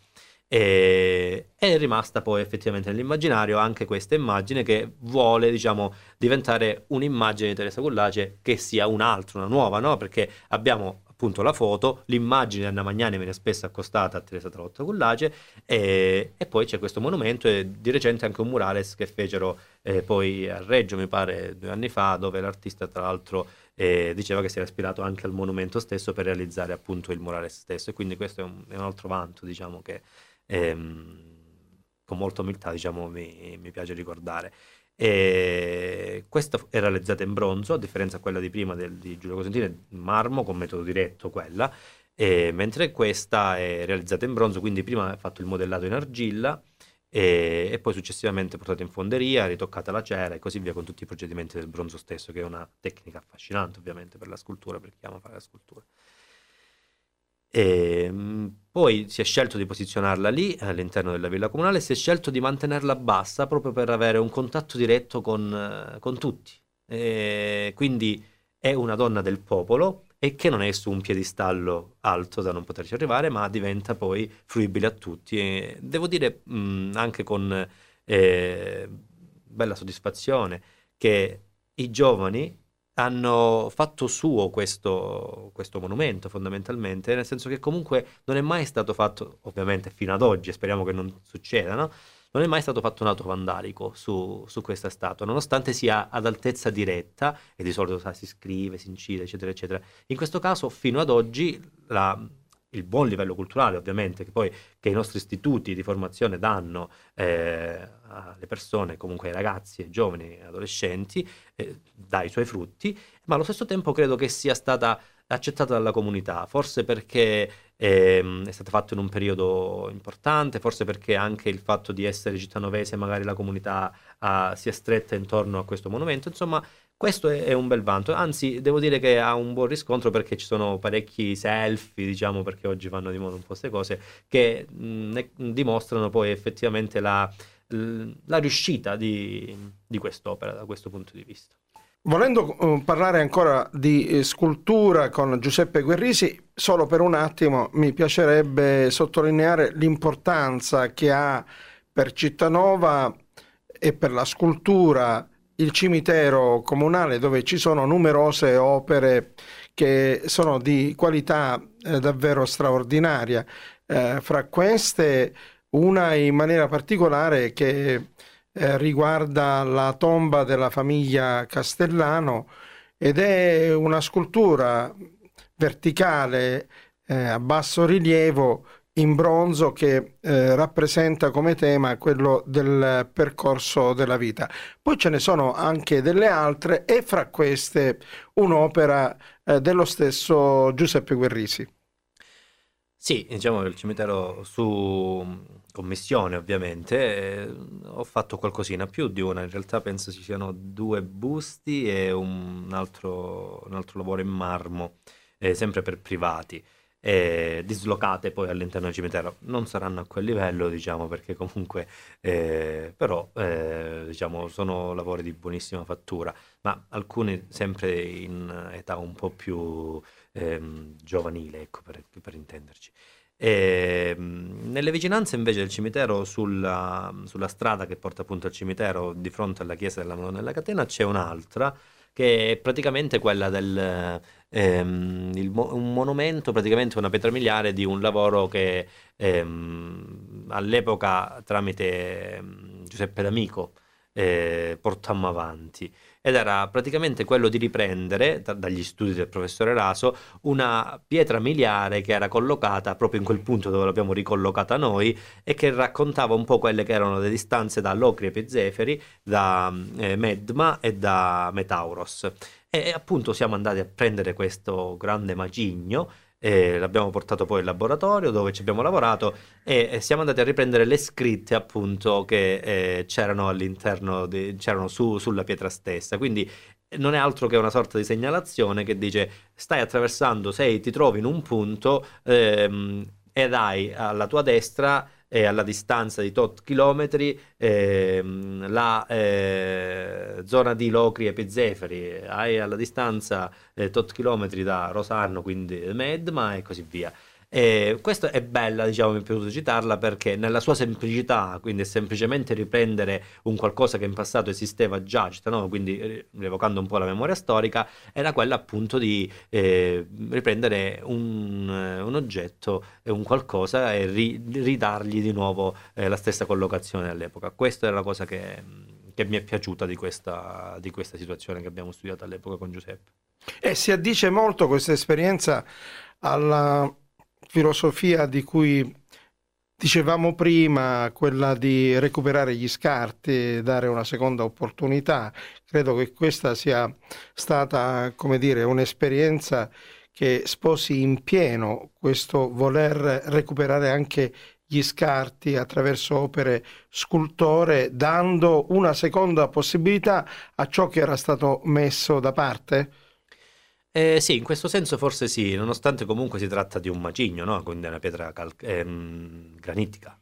e è rimasta poi effettivamente nell'immaginario anche questa immagine che vuole, diciamo, diventare un'immagine di Teresa Cullace che sia un'altra, una nuova, no? Perché abbiamo appunto la foto, l'immagine di Anna Magnani viene spesso accostata a Teresa Trotto Cullace e, e, poi c'è questo monumento e di recente anche un murales che fecero eh, poi a Reggio, mi pare, due anni fa, dove l'artista tra l'altro eh, diceva che si era ispirato anche al monumento stesso per realizzare appunto il murales stesso e quindi questo è un, è un altro vanto, diciamo, che ehm, con molta umiltà diciamo, mi, mi piace ricordare. E questa è realizzata in bronzo, a differenza da quella di prima del, di Giulio Cosentino, in marmo con metodo diretto quella, e, mentre questa è realizzata in bronzo, quindi prima è fatto il modellato in argilla e, e, poi successivamente portata in fonderia, ritoccata la cera e così via con tutti i procedimenti del bronzo stesso, che è una tecnica affascinante ovviamente per la scultura, per chi ama fare la scultura. E, ehm, poi si è scelto di posizionarla lì all'interno della villa comunale, si è scelto di mantenerla bassa proprio per avere un contatto diretto con, con tutti. E quindi è una donna del popolo e che non è su un piedistallo alto da non poterci arrivare, ma diventa poi fruibile a tutti. E devo dire mh, anche con eh, bella soddisfazione che i giovani hanno fatto suo questo, questo, monumento fondamentalmente, nel senso che comunque non è mai stato fatto, ovviamente fino ad oggi, speriamo che non succeda, no? non è mai stato fatto un atto vandalico su, su, questa statua, nonostante sia ad altezza diretta, e di solito sa, si scrive, si incide, eccetera, eccetera. In questo caso, fino ad oggi, la, il buon livello culturale, ovviamente, che poi che i nostri istituti di formazione danno eh, alle persone, comunque ai ragazzi, ai giovani, adolescenti, eh, dà i suoi frutti, ma allo stesso tempo credo che sia stata accettata dalla comunità, forse perché ehm, è stata fatta in un periodo importante, forse perché anche il fatto di essere cittanovese, magari la comunità ah, si è stretta intorno a questo monumento, insomma questo è, un bel vanto, anzi devo dire che ha un buon riscontro perché ci sono parecchi selfie, diciamo perché oggi vanno di moda un po' queste cose, che mh, dimostrano poi effettivamente la, la riuscita di, di quest'opera da questo punto di vista. Volendo uh, parlare ancora di eh, scultura con Giuseppe Guerrisi, solo per un attimo mi piacerebbe sottolineare l'importanza che ha per Cittanova e per la scultura il cimitero comunale dove ci sono numerose opere che sono di qualità eh, davvero straordinaria. Eh, fra queste una in maniera particolare che eh, riguarda la tomba della famiglia Castellano ed è una scultura verticale eh, a basso rilievo in bronzo che eh, rappresenta come tema quello del percorso della vita. Poi ce ne sono anche delle altre e fra queste un'opera eh, dello stesso Giuseppe Guerrisi. Sì, diciamo il cimitero su commissione ovviamente, eh, ho fatto qualcosina, più di una, in realtà penso ci siano due busti e un altro, un altro lavoro in marmo, eh, sempre per privati, eh, dislocate poi all'interno del cimitero. Non saranno a quel livello, diciamo, perché comunque, eh, però, eh, diciamo, sono lavori di buonissima fattura, ma alcuni sempre in età un po' più ehm, giovanile, ecco, per, per intenderci. E, ehm, nelle vicinanze invece del cimitero, sulla, sulla, strada che porta appunto al cimitero di fronte alla chiesa della Madonna della Catena, c'è un'altra che è praticamente quella del ehm, il, un monumento, praticamente una pietra miliare di un lavoro che ehm, all'epoca tramite ehm, Giuseppe D'Amico eh, portammo avanti ed era praticamente quello di riprendere da, dagli studi del professore Raso una pietra miliare che era collocata proprio in quel punto dove l'abbiamo ricollocata noi e che raccontava un po' quelle che erano le distanze da Locri e Pizzeferi, da eh, Medma e da Metauros. E appunto siamo andati a prendere questo grande macigno l'abbiamo portato poi in laboratorio dove ci abbiamo lavorato e, e siamo andati a riprendere le scritte appunto che eh, c'erano all'interno, di, c'erano su, sulla pietra stessa. Quindi non è altro che una sorta di segnalazione che dice stai attraversando, sei, ti trovi in un punto ehm, ed hai alla tua destra e alla distanza di tot chilometri ehm, la eh, zona di Locri e Pizzeferi, hai alla distanza eh, tot chilometri da Rosarno, quindi Medma e così via. E questa è bella, diciamo, mi è piaciuto citarla perché nella sua semplicità, quindi semplicemente riprendere un qualcosa che in passato esisteva già, no? quindi rievocando un po' la memoria storica, era quella appunto di eh, riprendere un, un, oggetto e un qualcosa e ri, ridargli di nuovo eh, la stessa collocazione all'epoca. Questa è la cosa che, che mi è piaciuta di questa, di questa situazione che abbiamo studiato all'epoca con Giuseppe. E si addice molto questa esperienza alla filosofia di cui dicevamo prima, quella di recuperare gli scarti, dare una seconda opportunità, credo che questa sia stata, come dire, un'esperienza che sposi in pieno questo voler recuperare anche gli scarti attraverso opere scultore, dando una seconda possibilità a ciò che era stato messo da parte? Eh, sì, in questo senso forse sì, nonostante comunque si tratta di un macigno, no? quindi una pietra cal- ehm, granitica,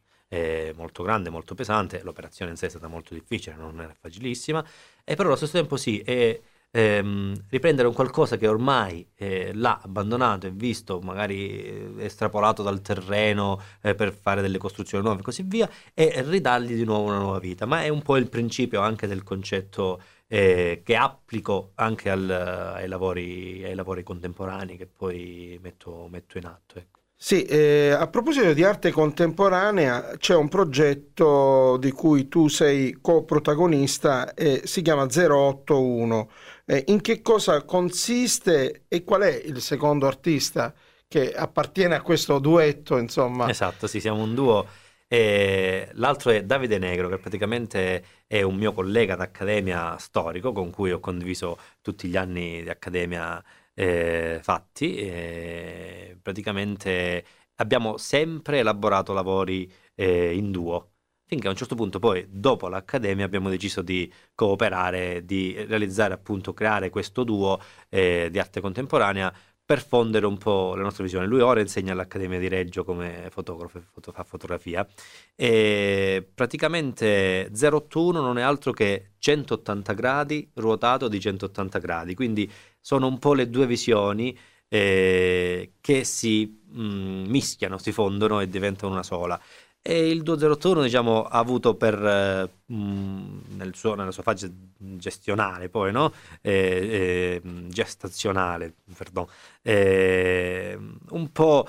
molto grande, molto pesante, l'operazione in sé è stata molto difficile, non era facilissima, e però allo stesso tempo sì, è ehm, riprendere un qualcosa che ormai eh, l'ha abbandonato e visto, magari eh, estrapolato dal terreno eh, per fare delle costruzioni nuove e così via, e ridargli di nuovo una nuova vita, ma è un po' il principio anche del concetto eh, che applico anche al, ai, lavori, ai, lavori, contemporanei che poi metto, metto in atto. Ecco. Sì, eh, a proposito di arte contemporanea, c'è un progetto di cui tu sei coprotagonista e si chiama 081. Eh, in che cosa consiste e qual è il secondo artista che appartiene a questo duetto? Insomma? Esatto, sì, siamo un duo e l'altro è Davide Negro, che praticamente è un mio collega d'accademia storico con cui ho condiviso tutti gli anni di accademia eh, fatti. E praticamente abbiamo sempre elaborato lavori eh, in duo. Finché a un certo punto, poi, dopo l'accademia, abbiamo deciso di cooperare, di realizzare, appunto, creare questo duo eh, di arte contemporanea per fondere un po' la nostra visione. Lui ora insegna all'Accademia di Reggio come fotografo, foto, fa fotografia. E praticamente 081 non è altro che 180 gradi ruotato di 180 gradi, quindi sono un po' le due visioni eh, che si mh, mm, mischiano, si fondono e diventano una sola e il 201 diciamo, ha avuto per, eh, nel suo, nella sua fase gestionale poi, no? eh, eh, gestazionale, perdon, eh, un po'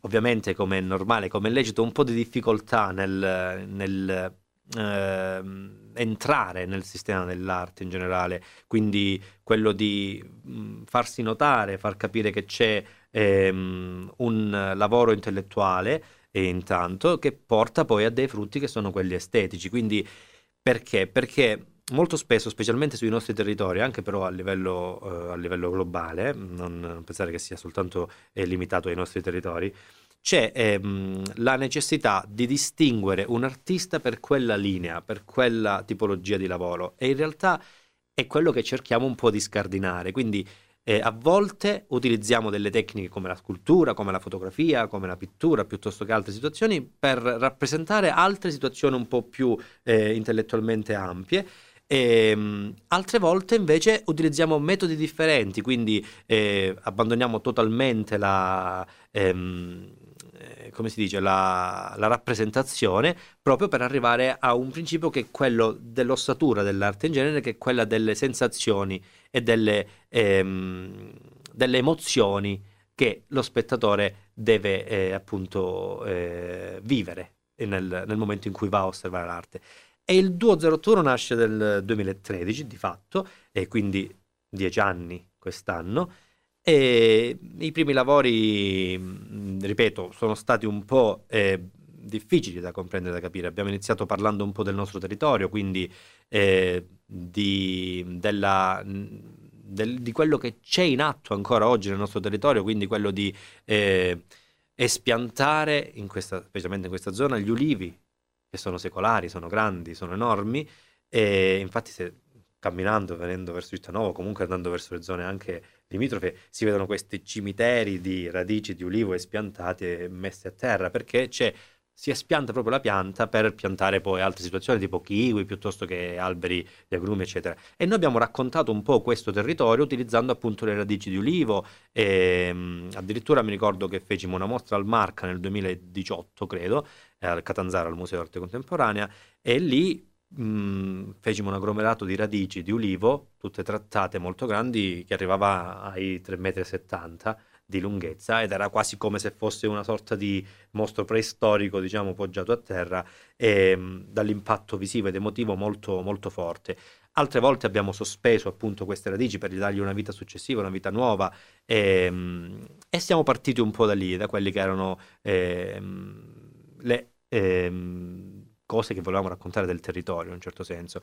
ovviamente come è normale, come è lecito, un po' di difficoltà nel, nel ehm, entrare nel sistema dell'arte in generale, quindi quello di farsi notare, far capire che c'è ehm, un lavoro intellettuale e intanto che porta poi a dei frutti che sono quelli estetici. Quindi perché? Perché molto spesso, specialmente sui nostri territori, anche però a livello, uh, a livello globale, non, non, pensare che sia soltanto eh, limitato ai nostri territori, c'è ehm, la necessità di distinguere un artista per quella linea, per quella tipologia di lavoro e in realtà è quello che cerchiamo un po' di scardinare. Quindi eh, a volte utilizziamo delle tecniche come la scultura, come la fotografia, come la pittura, piuttosto che altre situazioni, per rappresentare altre situazioni un po' più eh, intellettualmente ampie. E, um, altre volte invece utilizziamo metodi differenti, quindi eh, abbandoniamo totalmente la, ehm, eh, come si dice, la, la, rappresentazione proprio per arrivare a un principio che è quello dell'ossatura dell'arte in genere, che è quella delle sensazioni e delle, ehm, delle emozioni che lo spettatore deve eh, appunto eh, vivere nel, nel, momento in cui va a osservare l'arte. E il Duo 02 nasce nel 2013 di fatto, e quindi dieci anni quest'anno, e i primi lavori, ripeto, sono stati un po' eh, difficili da comprendere, da capire. Abbiamo iniziato parlando un po' del nostro territorio, quindi eh, di, della, del, di, quello che c'è in atto ancora oggi nel nostro territorio, quindi quello di eh, espiantare, in questa, specialmente in questa zona, gli ulivi, che sono secolari, sono grandi, sono enormi, e infatti se camminando, venendo verso Cittadino, comunque andando verso le zone anche limitrofe, si vedono questi cimiteri di radici di ulivo e messe a terra, perché c'è si espianta proprio la pianta per piantare poi altre situazioni tipo kiwi piuttosto che alberi di agrumi eccetera. E noi abbiamo raccontato un po' questo territorio utilizzando appunto le radici di ulivo e mh, addirittura mi ricordo che fecimo una mostra al Marca nel 2018 credo al Catanzaro al Museo d'Arte Contemporanea e lì mh, fecimo un agglomerato di radici di ulivo tutte trattate molto grandi che arrivava ai 3,70 m di lunghezza ed era quasi come se fosse una sorta di mostro preistorico, diciamo, poggiato a terra e, ehm, dall'impatto visivo ed emotivo molto, molto forte. Altre volte abbiamo sospeso appunto queste radici per dargli una vita successiva, una vita nuova e, e siamo partiti un po' da lì, da quelli che erano eh, le eh, cose che volevamo raccontare del territorio in un certo senso.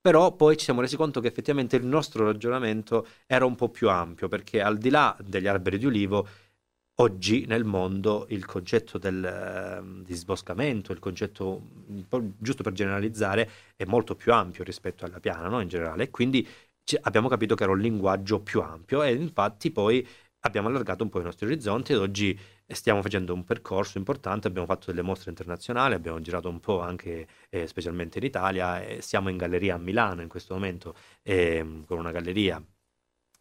Però poi ci siamo resi conto che effettivamente il nostro ragionamento era un po' più ampio, perché al di là degli alberi di ulivo, oggi nel mondo il concetto del uh, disboscamento, il concetto, giusto per generalizzare, è molto più ampio rispetto alla piana no? in generale. E quindi abbiamo capito che era un linguaggio più ampio e infatti poi abbiamo allargato un po' i nostri orizzonti ed oggi stiamo facendo un percorso importante, abbiamo fatto delle mostre internazionali, abbiamo girato un po' anche eh, specialmente in Italia e siamo in galleria a Milano in questo momento eh, con una galleria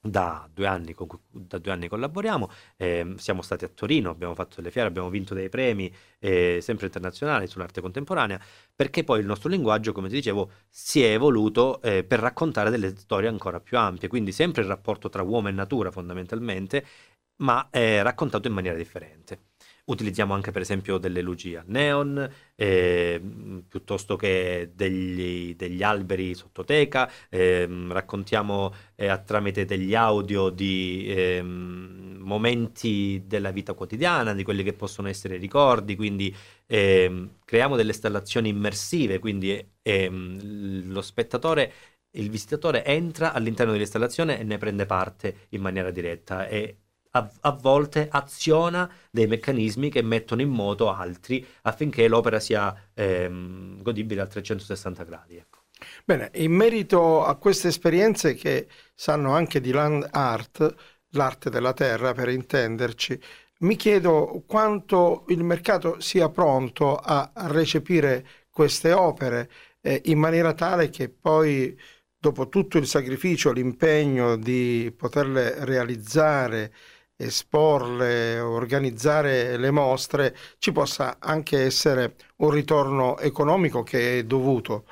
da due anni con cui da due anni collaboriamo, eh, siamo stati a Torino, abbiamo fatto delle fiere, abbiamo vinto dei premi eh, sempre internazionali sull'arte contemporanea, perché poi il nostro linguaggio, come ti dicevo, si è evoluto eh, per raccontare delle storie ancora più ampie, quindi sempre il rapporto tra uomo e natura fondamentalmente, ma è raccontato in maniera differente. Utilizziamo anche per esempio delle luci a neon, eh, piuttosto che degli, degli, alberi sottoteca, eh, raccontiamo eh, tramite degli audio di ehm, momenti della vita quotidiana, di quelli che possono essere ricordi, quindi ehm, creiamo delle installazioni immersive, quindi ehm, lo spettatore il visitatore entra all'interno dell'installazione e ne prende parte in maniera diretta e a, a, volte aziona dei meccanismi che mettono in moto altri affinché l'opera sia ehm, godibile a 360 gradi. Ecco. Bene, in merito a queste esperienze che sanno anche di land art, l'arte della terra per intenderci, mi chiedo quanto il mercato sia pronto a recepire queste opere eh, in maniera tale che poi dopo tutto il sacrificio, l'impegno di poterle realizzare, esporle, organizzare le mostre, ci possa anche essere un ritorno economico che è dovuto.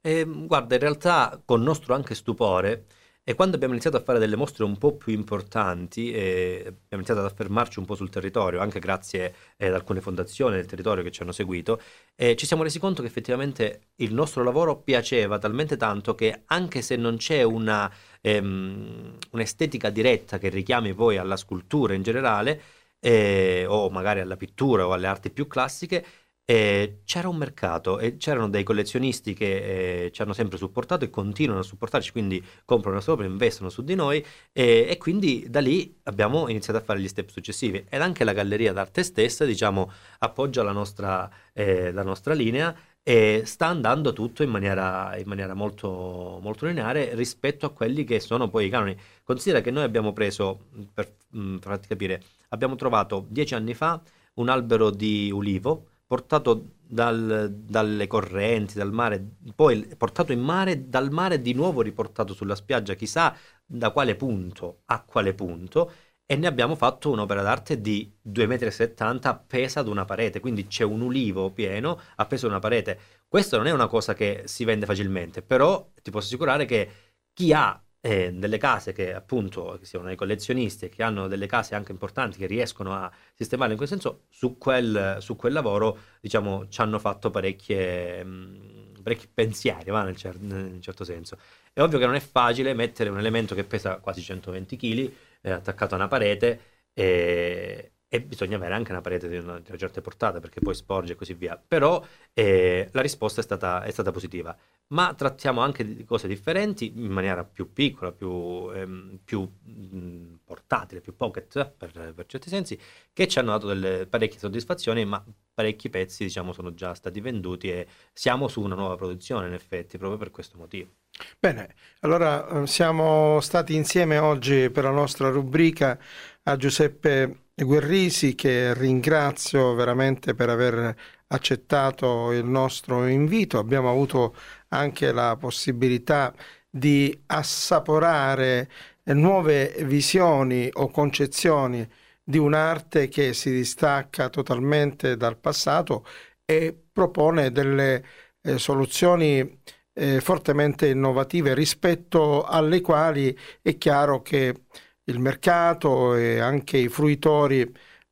Eh, guarda, in realtà con nostro anche stupore, e quando abbiamo iniziato a fare delle mostre un po' più importanti, eh, abbiamo iniziato ad affermarci un po' sul territorio, anche grazie eh, ad alcune fondazioni del territorio che ci hanno seguito, eh, ci siamo resi conto che effettivamente il nostro lavoro piaceva talmente tanto che anche se non c'è una, ehm, un'estetica diretta che richiami poi alla scultura in generale, eh, o magari alla pittura o alle arti più classiche, eh, c'era un mercato e c'erano dei collezionisti che eh, ci hanno sempre supportato e continuano a supportarci, quindi comprano sopra, investono su di noi e, e, quindi da lì abbiamo iniziato a fare gli step successivi ed anche la galleria d'arte stessa diciamo appoggia la nostra, eh, la nostra linea e sta andando tutto in maniera, in maniera molto, molto, lineare rispetto a quelli che sono poi i canoni. Considera che noi abbiamo preso, per, per farti capire, abbiamo trovato dieci anni fa un albero di ulivo portato dal, dalle correnti, dal mare, poi portato in mare, dal mare di nuovo riportato sulla spiaggia, chissà da quale punto a quale punto, e ne abbiamo fatto un'opera d'arte di 2,70 m appesa ad una parete, quindi c'è un ulivo pieno appeso ad una parete. Questo non è una cosa che si vende facilmente, però ti posso assicurare che chi ha eh, delle case che appunto che siano dei collezionisti che hanno delle case anche importanti che riescono a sistemare in questo senso, su quel, su quel lavoro diciamo ci hanno fatto parecchie, mh, parecchi pensieri, va, nel, cer- nel certo senso. È ovvio che non è facile mettere un elemento che pesa quasi 120 kg eh, attaccato a una parete e, e, bisogna avere anche una parete di una, di una, certa portata perché poi sporge e così via. Però eh, la risposta è stata, è stata, positiva. Ma trattiamo anche di cose differenti in maniera più piccola, più, ehm, più mh, portatile, più pocket per, per, certi sensi, che ci hanno dato delle parecchie soddisfazioni, ma parecchi pezzi diciamo sono già stati venduti e siamo su una nuova produzione in effetti proprio per questo motivo. Bene, allora eh, siamo stati insieme oggi per la nostra rubrica a Giuseppe Guerrisi che ringrazio veramente per aver accettato il nostro invito. Abbiamo avuto anche la possibilità di assaporare nuove visioni o concezioni di un'arte che si distacca totalmente dal passato e propone delle eh, soluzioni eh, fortemente innovative rispetto alle quali è chiaro che il mercato e anche i fruitori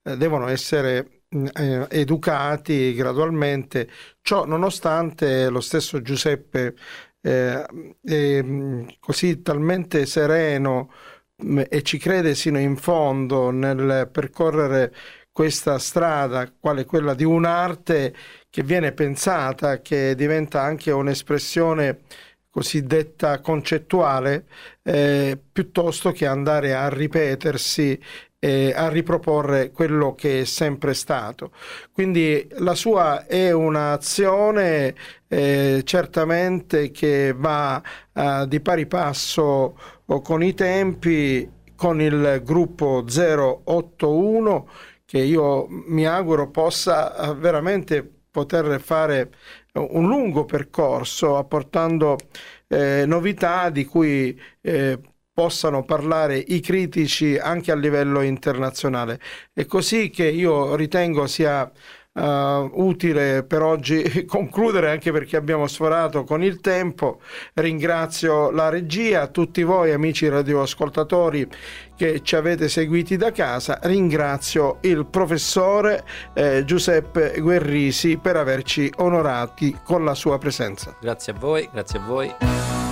eh, devono essere mm, eh, educati gradualmente. Ciò nonostante lo stesso Giuseppe eh, è mm, così talmente sereno mm, e ci crede sino in fondo nel percorrere questa strada, quale quella di un'arte che viene pensata, che diventa anche un'espressione cosiddetta concettuale, eh, piuttosto che andare a ripetersi a riproporre quello che è sempre stato. Quindi la sua è un'azione eh, certamente che va eh, di pari passo con i tempi, con il gruppo 081 che io mi auguro possa eh, veramente poter fare un lungo percorso apportando eh, novità di cui eh, possano parlare i critici anche a livello internazionale. È così che io ritengo sia uh, utile per oggi concludere anche perché abbiamo sforato con il tempo. Ringrazio la regia, tutti voi amici radioascoltatori che ci avete seguiti da casa. Ringrazio il professore eh, Giuseppe Guerrisi per averci onorati con la sua presenza. Grazie a voi, grazie a voi.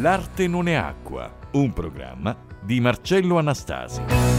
L'arte non è acqua, un programma di Marcello Anastasi.